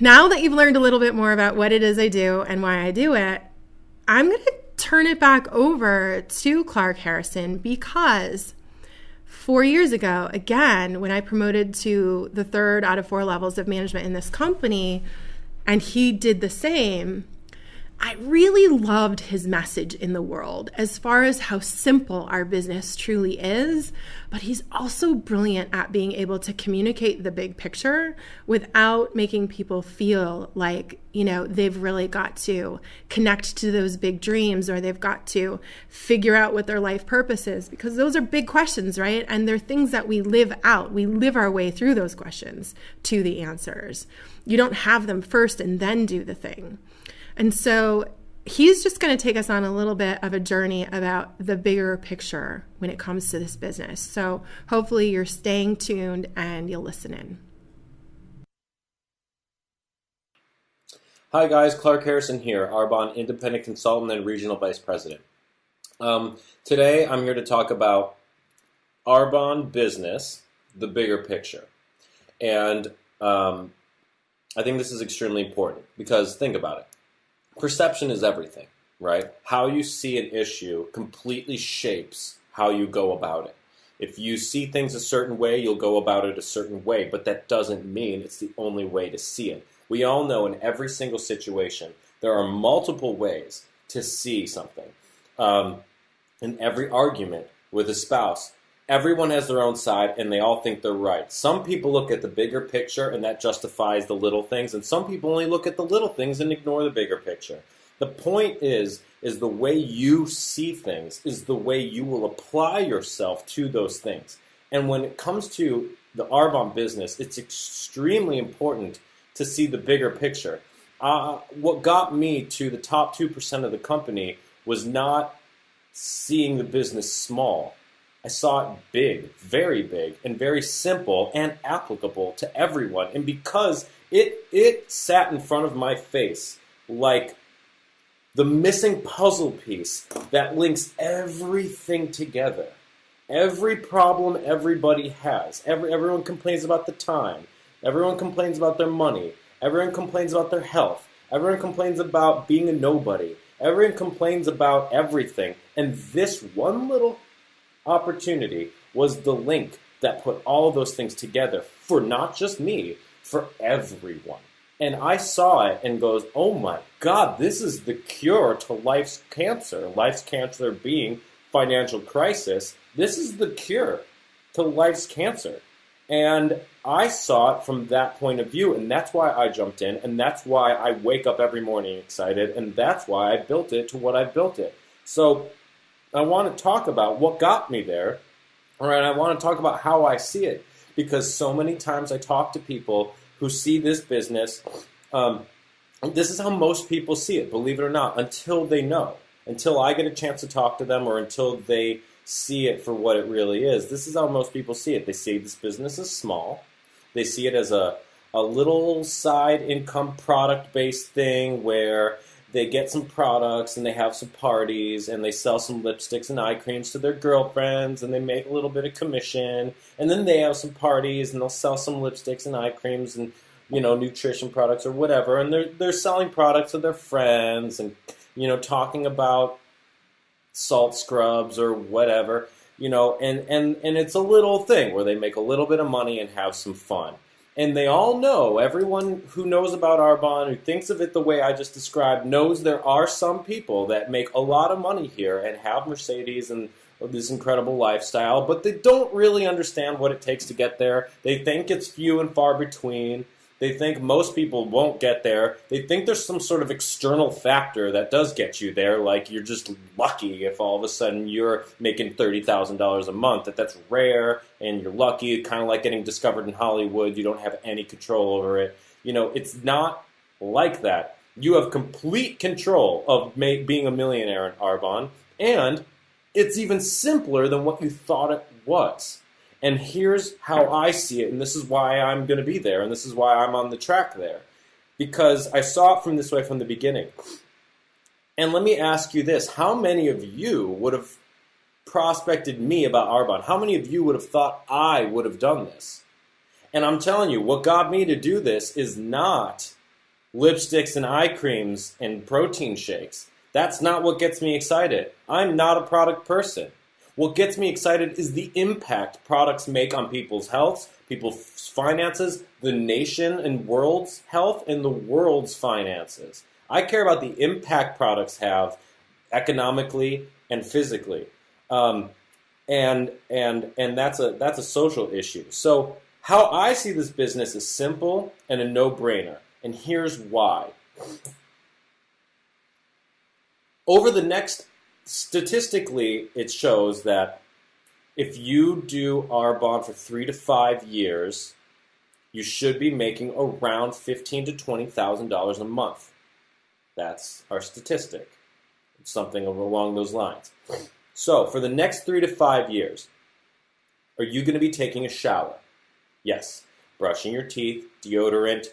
now that you've learned a little bit more about what it is I do and why I do it, I'm going to turn it back over to Clark Harrison because four years ago, again, when I promoted to the third out of four levels of management in this company, and he did the same, I really loved his message in the world as far as how simple our business truly is, but he's also brilliant at being able to communicate the big picture without making people feel like, you know, they've really got to connect to those big dreams or they've got to figure out what their life purpose is because those are big questions, right? And they're things that we live out. We live our way through those questions to the answers. You don't have them first and then do the thing. And so he's just going to take us on a little bit of a journey about the bigger picture when it comes to this business. So hopefully you're staying tuned and you'll listen in. Hi guys, Clark Harrison here, Arbonne Independent Consultant and Regional Vice President. Um, today I'm here to talk about Arbonne business, the bigger picture. And um, I think this is extremely important because think about it perception is everything, right? How you see an issue completely shapes how you go about it. If you see things a certain way, you'll go about it a certain way, but that doesn't mean it's the only way to see it. We all know in every single situation, there are multiple ways to see something. Um, in every argument with a spouse, everyone has their own side and they all think they're right. Some people look at the bigger picture and that justifies the little things, and some people only look at the little things and ignore the bigger picture. The point is is the way you see things is the way you will apply yourself to those things. And when it comes to the Arbonne business, it's extremely important to see the bigger picture. Uh, what got me to the top 2% of the company was not seeing the business small I saw it big, very big, and very simple and applicable to everyone. And because it it sat in front of my face like the missing puzzle piece that links everything together. Every problem everybody has. Every, everyone complains about the time. Everyone complains about their money. Everyone complains about their health. Everyone complains about being a nobody. Everyone complains about everything. And this one little opportunity was the link that put all those things together for not just me, for everyone. And I saw it and goes, oh my God, this is the cure to life's cancer. Life's cancer being financial crisis. This is the cure to life's cancer. And I saw it from that point of view, and that's why I jumped in, and that's why I wake up every morning excited, and that's why I built it to what I built it. So I want to talk about what got me there. All right, I want to talk about how I see it because so many times I talk to people who see this business. Um, this is how most people see it, believe it or not, until they know, until I get a chance to talk to them, or until they see it for what it really is. This is how most people see it. They see this business as small. They see it as a a little side income product based thing where they get some products and they have some parties and they sell some lipsticks and eye creams to their girlfriends and they make a little bit of commission and then they have some parties and they'll sell some lipsticks and eye creams and you know, nutrition products or whatever, and they're they're selling products to their friends and you know talking about salt scrubs or whatever, you know, and and and it's a little thing where they make a little bit of money and have some fun. And they all know, everyone who knows about Arbonne, who thinks of it the way I just described, knows there are some people that make a lot of money here and have Mercedes and this incredible lifestyle, but they don't really understand what it takes to get there. They think it's few and far between. They think most people won't get there. They think there's some sort of external factor that does get you there, like you're just lucky if all of a sudden you're making $30,000 a month, that that's rare and you're lucky, kind of like getting discovered in Hollywood. You don't have any control over it. You know, it's not like that. You have complete control of being a millionaire in Arbonne, and it's even simpler than what you thought it was. And here's how I see it, and this is why I'm going to be there, and this is why I'm on the track there. Because I saw it from this way from the beginning. And let me ask you this how many of you would have prospected me about Arbonne? How many of you would have thought I would have done this? And I'm telling you, what got me to do this is not lipsticks and eye creams and protein shakes. That's not what gets me excited. I'm not a product person. What gets me excited is the impact products make on people's health, people's finances, the nation and world's health, and the world's finances. I care about the impact products have economically and physically, um, and and and that's a that's a social issue. So how I see this business is simple and a no-brainer, and here's why. Over the next statistically, it shows that if you do Arbonne for three to five years, you should be making around fifteen to twenty thousand dollars a month. That's our statistic. It's something along those lines. So, for the next three to five years, are you going to be taking a shower? Yes. Brushing your teeth, deodorant,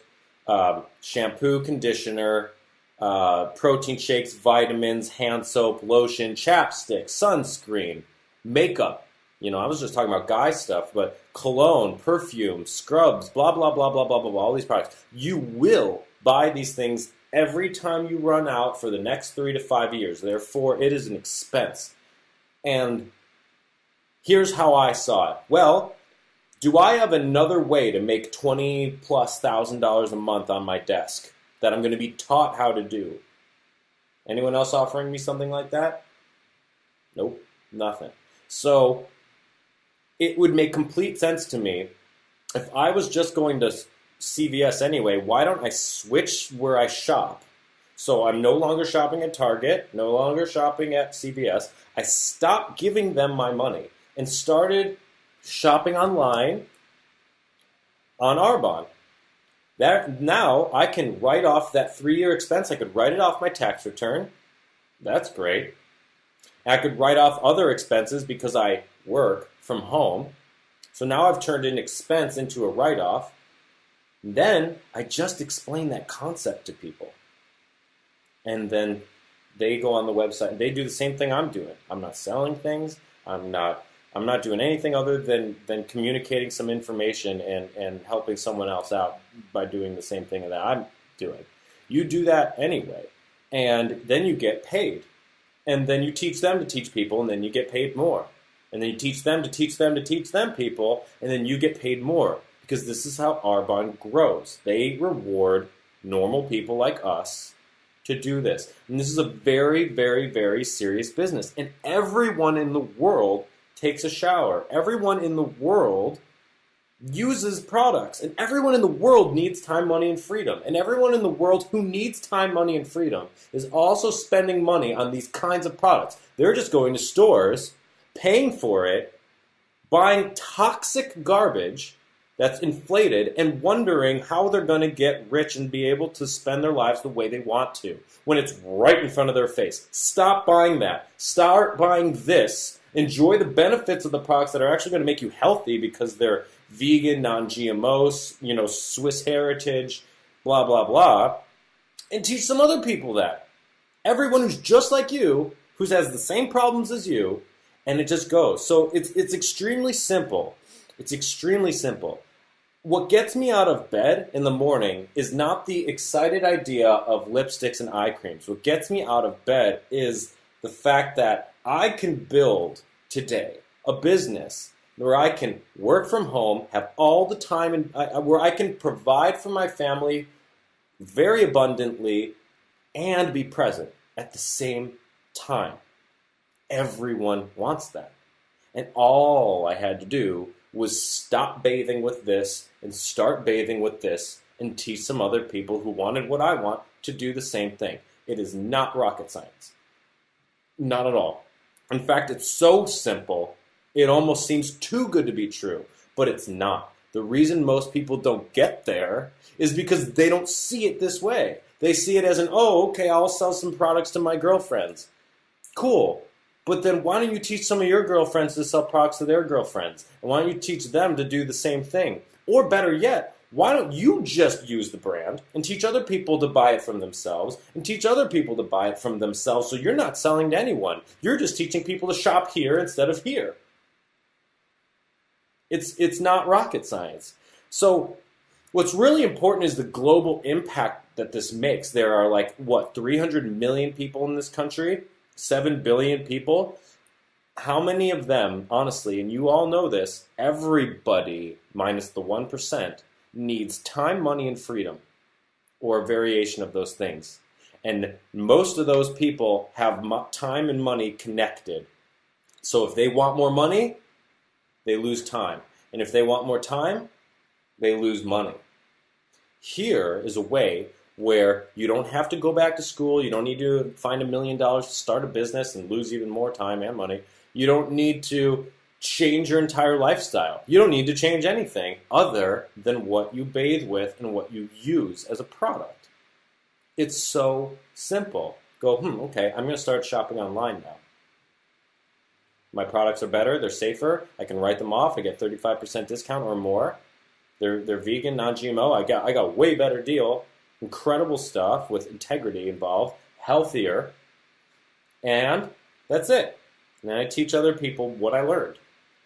um, shampoo, conditioner, uh, protein shakes, vitamins, hand soap, lotion, chapstick, sunscreen, makeup. You know, I was just talking about guy stuff, but cologne, perfume, scrubs, blah, blah, blah, blah, blah, blah, blah, all these products. You will buy these things every time you run out for the next three to five years. Therefore, it is an expense. And here's how I saw it. Well, do I have another way to make twenty plus thousand dollars a month on my desk? That I'm going to be taught how to do. Anyone else offering me something like that? Nope, nothing. So it would make complete sense to me if I was just going to CVS anyway, why don't I switch where I shop? So I'm no longer shopping at Target, no longer shopping at CVS. I stopped giving them my money and started shopping online on Arbonne. That now I can write off that three-year expense. I could write it off my tax return. That's great. I could write off other expenses because I work from home. So now I've turned an expense into a write-off. Then I just explain that concept to people. And then they go on the website and they do the same thing I'm doing. I'm not selling things. I'm not I'm not doing anything other than, than communicating some information and, and helping someone else out by doing the same thing that I'm doing. You do that anyway, and then you get paid. And then you teach them to teach people, and then you get paid more. And then you teach them to teach them to teach them people, and then you get paid more. Because this is how Arbonne grows. They reward normal people like us to do this. And this is a very, very, very serious business. And everyone in the world takes a shower. Everyone in the world uses products, and everyone in the world needs time, money, and freedom. And everyone in the world who needs time, money, and freedom is also spending money on these kinds of products. They're just going to stores, paying for it, buying toxic garbage that's inflated and wondering how they're going to get rich and be able to spend their lives the way they want to when it's right in front of their face. Stop buying that. Start buying this enjoy the benefits of the products that are actually going to make you healthy because they're vegan, non-GMOs, you know, Swiss heritage, blah blah blah, and teach some other people that. Everyone who's just like you, who has the same problems as you, and it just goes. So it's it's extremely simple. It's extremely simple. what gets me out of bed in the morning is not the excited idea of lipsticks and eye creams. What gets me out of bed is the fact that I can build today a business where I can work from home, have all the time, and uh, where I can provide for my family very abundantly and be present at the same time. Everyone wants that. And all I had to do was stop bathing with this and start bathing with this and teach some other people who wanted what I want to do the same thing. It is not rocket science. Not at all. In fact, it's so simple, it almost seems too good to be true, but it's not. The reason most people don't get there is because they don't see it this way. They see it as an, oh, okay, I'll sell some products to my girlfriends. Cool. But then why don't you teach some of your girlfriends to sell products to their girlfriends? And why don't you teach them to do the same thing? Or better yet, why don't you just use the brand and teach other people to buy it from themselves and teach other people to buy it from themselves so you're not selling to anyone. You're just teaching people to shop here instead of here. It's it's not rocket science. So what's really important is the global impact that this makes. There are like what, 300 million people in this country? 7 billion people, how many of them, honestly, and you all know this, everybody minus the 1% needs time, money, and freedom, or a variation of those things. And most of those people have time and money connected. So if they want more money, they lose time. And if they want more time, they lose money. Here is a way where you don't have to go back to school. You don't need to find a million dollars to start a business and lose even more time and money. You don't need to change your entire lifestyle. You don't need to change anything other than what you bathe with and what you use as a product. It's so simple. Go, hmm, okay, I'm going to start shopping online now. My products are better, they're safer, I can write them off, I get 35% discount or more. They're, they're vegan, non GMO, I got, I got way better deal incredible stuff with integrity involved, healthier, and that's it. And I teach other people what I learned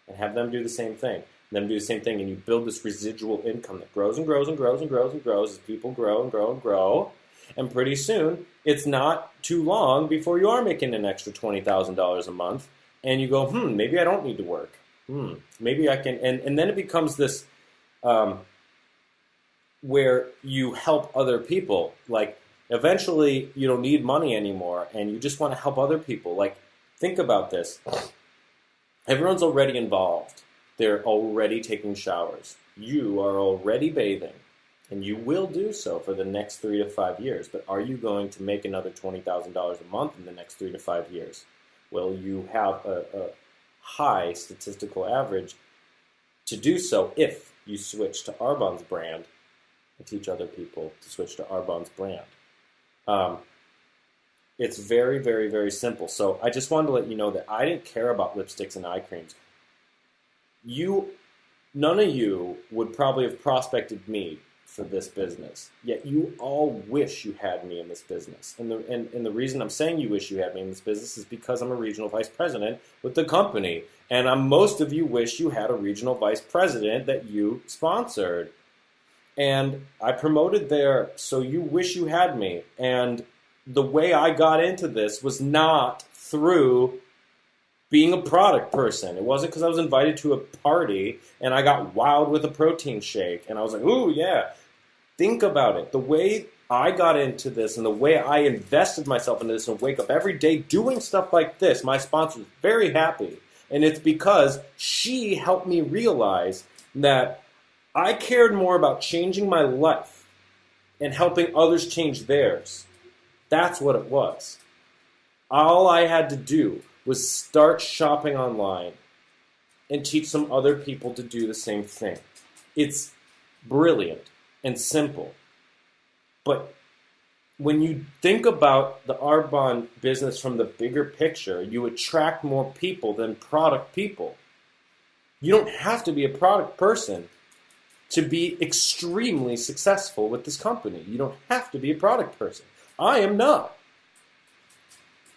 and have them do the same thing. And Them do the same thing, and you build this residual income that grows and grows and grows and grows and grows as people grow and grow and grow. And pretty soon, it's not too long before you are making an extra $20,000 a month, and you go, hmm, maybe I don't need to work. Hmm, maybe I can. And, and then it becomes this um, where you help other people. Like eventually you don't need money anymore and you just want to help other people. Like think about this. Everyone's already involved. They're already taking showers. You are already bathing. And you will do so for the next three to five years. But are you going to make another $20,000 a month in the next three to five years? Will you have a, a high statistical average to do so if you switch to Arbonne's brand and teach other people to switch to Arbonne's brand. Um, it's very, very, very simple. So I just wanted to let you know that I didn't care about lipsticks and eye creams. You, none of you would probably have prospected me for this business. Yet you all wish you had me in this business. And the, and, and the reason I'm saying you wish you had me in this business is because I'm a regional vice president with the company. And I'm, most of you wish you had a regional vice president that you sponsored and I promoted there, so you wish you had me. And the way I got into this was not through being a product person. It wasn't because I was invited to a party and I got wild with a protein shake and I was like, ooh, yeah. Think about it. The way I got into this and the way I invested myself into this and wake up every day doing stuff like this, my sponsor is very happy. And it's because she helped me realize that I cared more about changing my life and helping others change theirs. That's what it was. All I had to do was start shopping online and teach some other people to do the same thing. It's brilliant and simple. But when you think about the Arbonne business from the bigger picture, you attract more people than product people. You don't have to be a product person to be extremely successful with this company. You don't have to be a product person. I am not.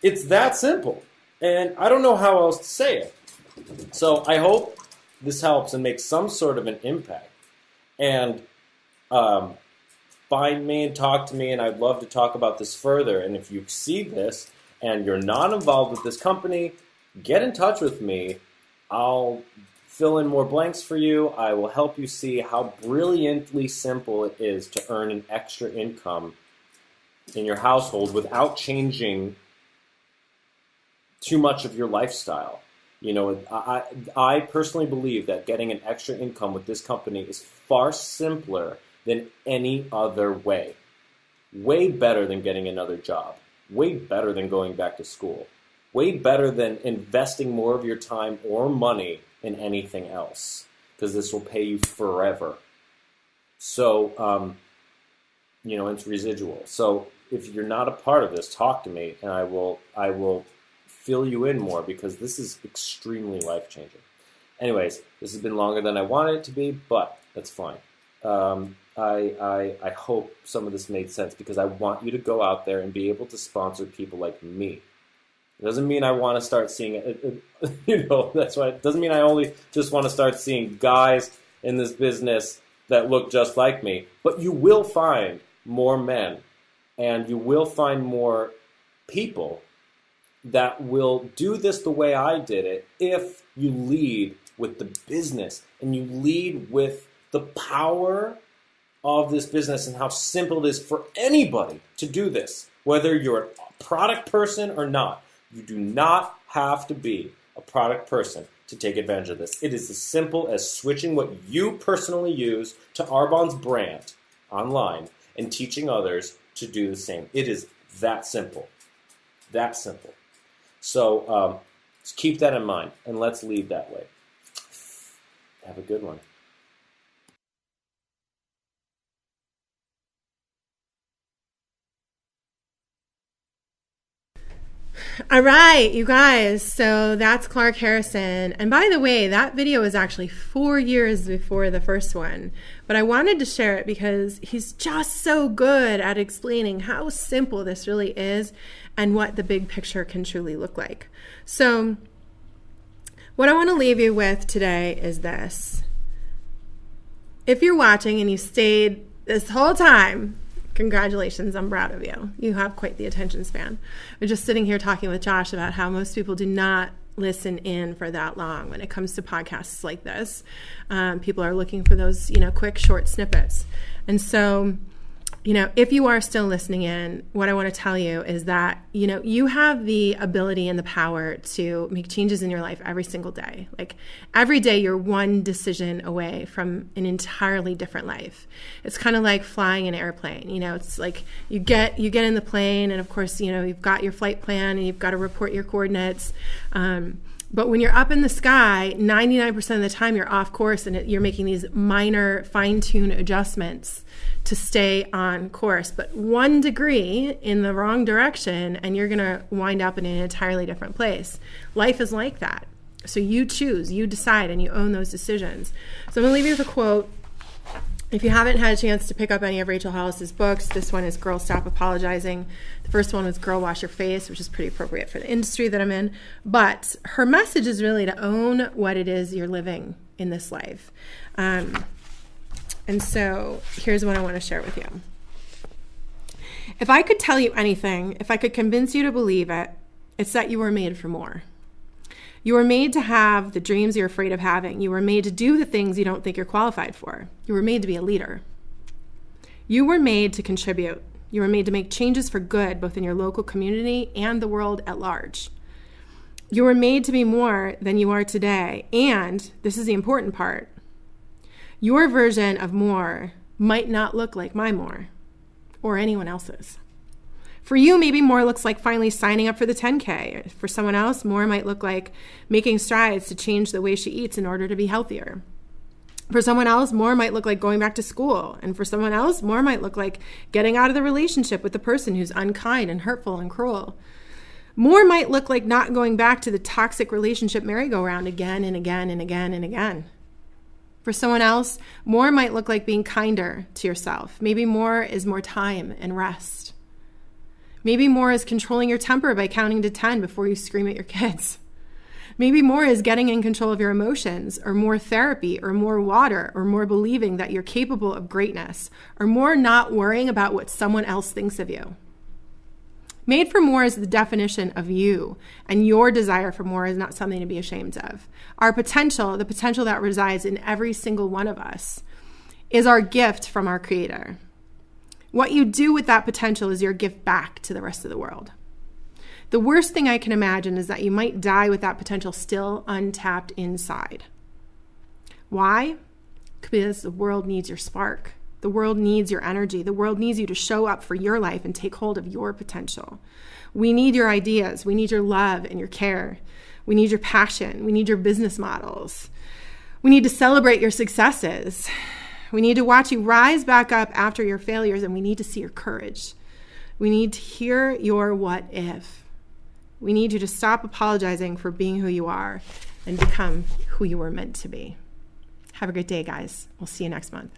It's that simple. And I don't know how else to say it. So I hope this helps and makes some sort of an impact. And um, find me and talk to me, and I'd love to talk about this further. And if you see this and you're not involved with this company, get in touch with me. I'll fill in more blanks for you. I will help you see how brilliantly simple it is to earn an extra income in your household without changing too much of your lifestyle. You know, I, I personally believe that getting an extra income with this company is far simpler than any other way. Way better than getting another job. Way better than going back to school. Way better than investing more of your time or money in anything else because this will pay you forever. So, um, you know, it's residual. So if you're not a part of this, talk to me, and I will I will fill you in more because this is extremely life changing. Anyways, this has been longer than I wanted it to be, but that's fine. Um, I, I, I hope some of this made sense because I want you to go out there and be able to sponsor people like me it doesn't mean I want to start seeing it, it, it, You know, that's why it doesn't mean I only just want to start seeing guys in this business that look just like me. But you will find more men, and you will find more people that will do this the way I did it if you lead with the business and you lead with the power of this business and how simple it is for anybody to do this, whether you're a product person or not. You do not have to be a product person to take advantage of this. It is as simple as switching what you personally use to Arbonne's brand online and teaching others to do the same. It is that simple. That simple. So um, keep that in mind and let's lead that way. Have a good one. All right, you guys. So that's Clark Harrison. And by the way, that video is actually four years before the first one. But I wanted to share it because he's just so good at explaining how simple this really is and what the big picture can truly look like. So, what I want to leave you with today is this. If you're watching and you stayed this whole time, Congratulations, I'm proud of you. You have quite the attention span. We're just sitting here talking with Josh about how most people do not listen in for that long when it comes to podcasts like this. Um, people are looking for those, you know, quick, short snippets. And so, you know, if you are still listening in, what I want to tell you is that, you know, you have the ability and the power to make changes in your life every single day. Like every day, you're one decision away from an entirely different life. It's kind of like flying an airplane. You know, it's like you get you get in the plane, and of course, you know, you've got your flight plan, and you've got to report your coordinates. Um, but when you're up in the sky, 99% of the time you're off course and you're making these minor fine tune adjustments to stay on course. But one degree in the wrong direction, and you're going to wind up in an entirely different place. Life is like that. So you choose, you decide, and you own those decisions. So I'm going to leave you with a quote. If you haven't had a chance to pick up any of Rachel Hollis's books, this one is Girl Stop Apologizing. The first one was Girl Wash Your Face, which is pretty appropriate for the industry that I'm in. But her message is really to own what it is you're living in this life. Um, and so here's what I want to share with you. If I could tell you anything, if I could convince you to believe it, it's that you were made for more. You were made to have the dreams you're afraid of having. You were made to do the things you don't think you're qualified for. You were made to be a leader. You were made to contribute. You were made to make changes for good, both in your local community and the world at large. You were made to be more than you are today. And this is the important part your version of more might not look like my more or anyone else's. For you, maybe more looks like finally signing up for the 10K. For someone else, more might look like making strides to change the way she eats in order to be healthier. For someone else, more might look like going back to school. And for someone else, more might look like getting out of the relationship with the person who's unkind and hurtful and cruel. More might look like not going back to the toxic relationship merry-go-round again and again and again and again. For someone else, more might look like being kinder to yourself. Maybe more is more time and rest. Maybe more is controlling your temper by counting to 10 before you scream at your kids. Maybe more is getting in control of your emotions, or more therapy, or more water, or more believing that you're capable of greatness, or more not worrying about what someone else thinks of you. Made for more is the definition of you, and your desire for more is not something to be ashamed of. Our potential, the potential that resides in every single one of us, is our gift from our Creator. What you do with that potential is your gift back to the rest of the world. The worst thing I can imagine is that you might die with that potential still untapped inside. Why? Because the world needs your spark. The world needs your energy. The world needs you to show up for your life and take hold of your potential. We need your ideas. We need your love and your care. We need your passion. We need your business models. We need to celebrate your successes. We need to watch you rise back up after your failures, and we need to see your courage. We need to hear your what if. We need you to stop apologizing for being who you are and become who you were meant to be. Have a great day, guys. We'll see you next month.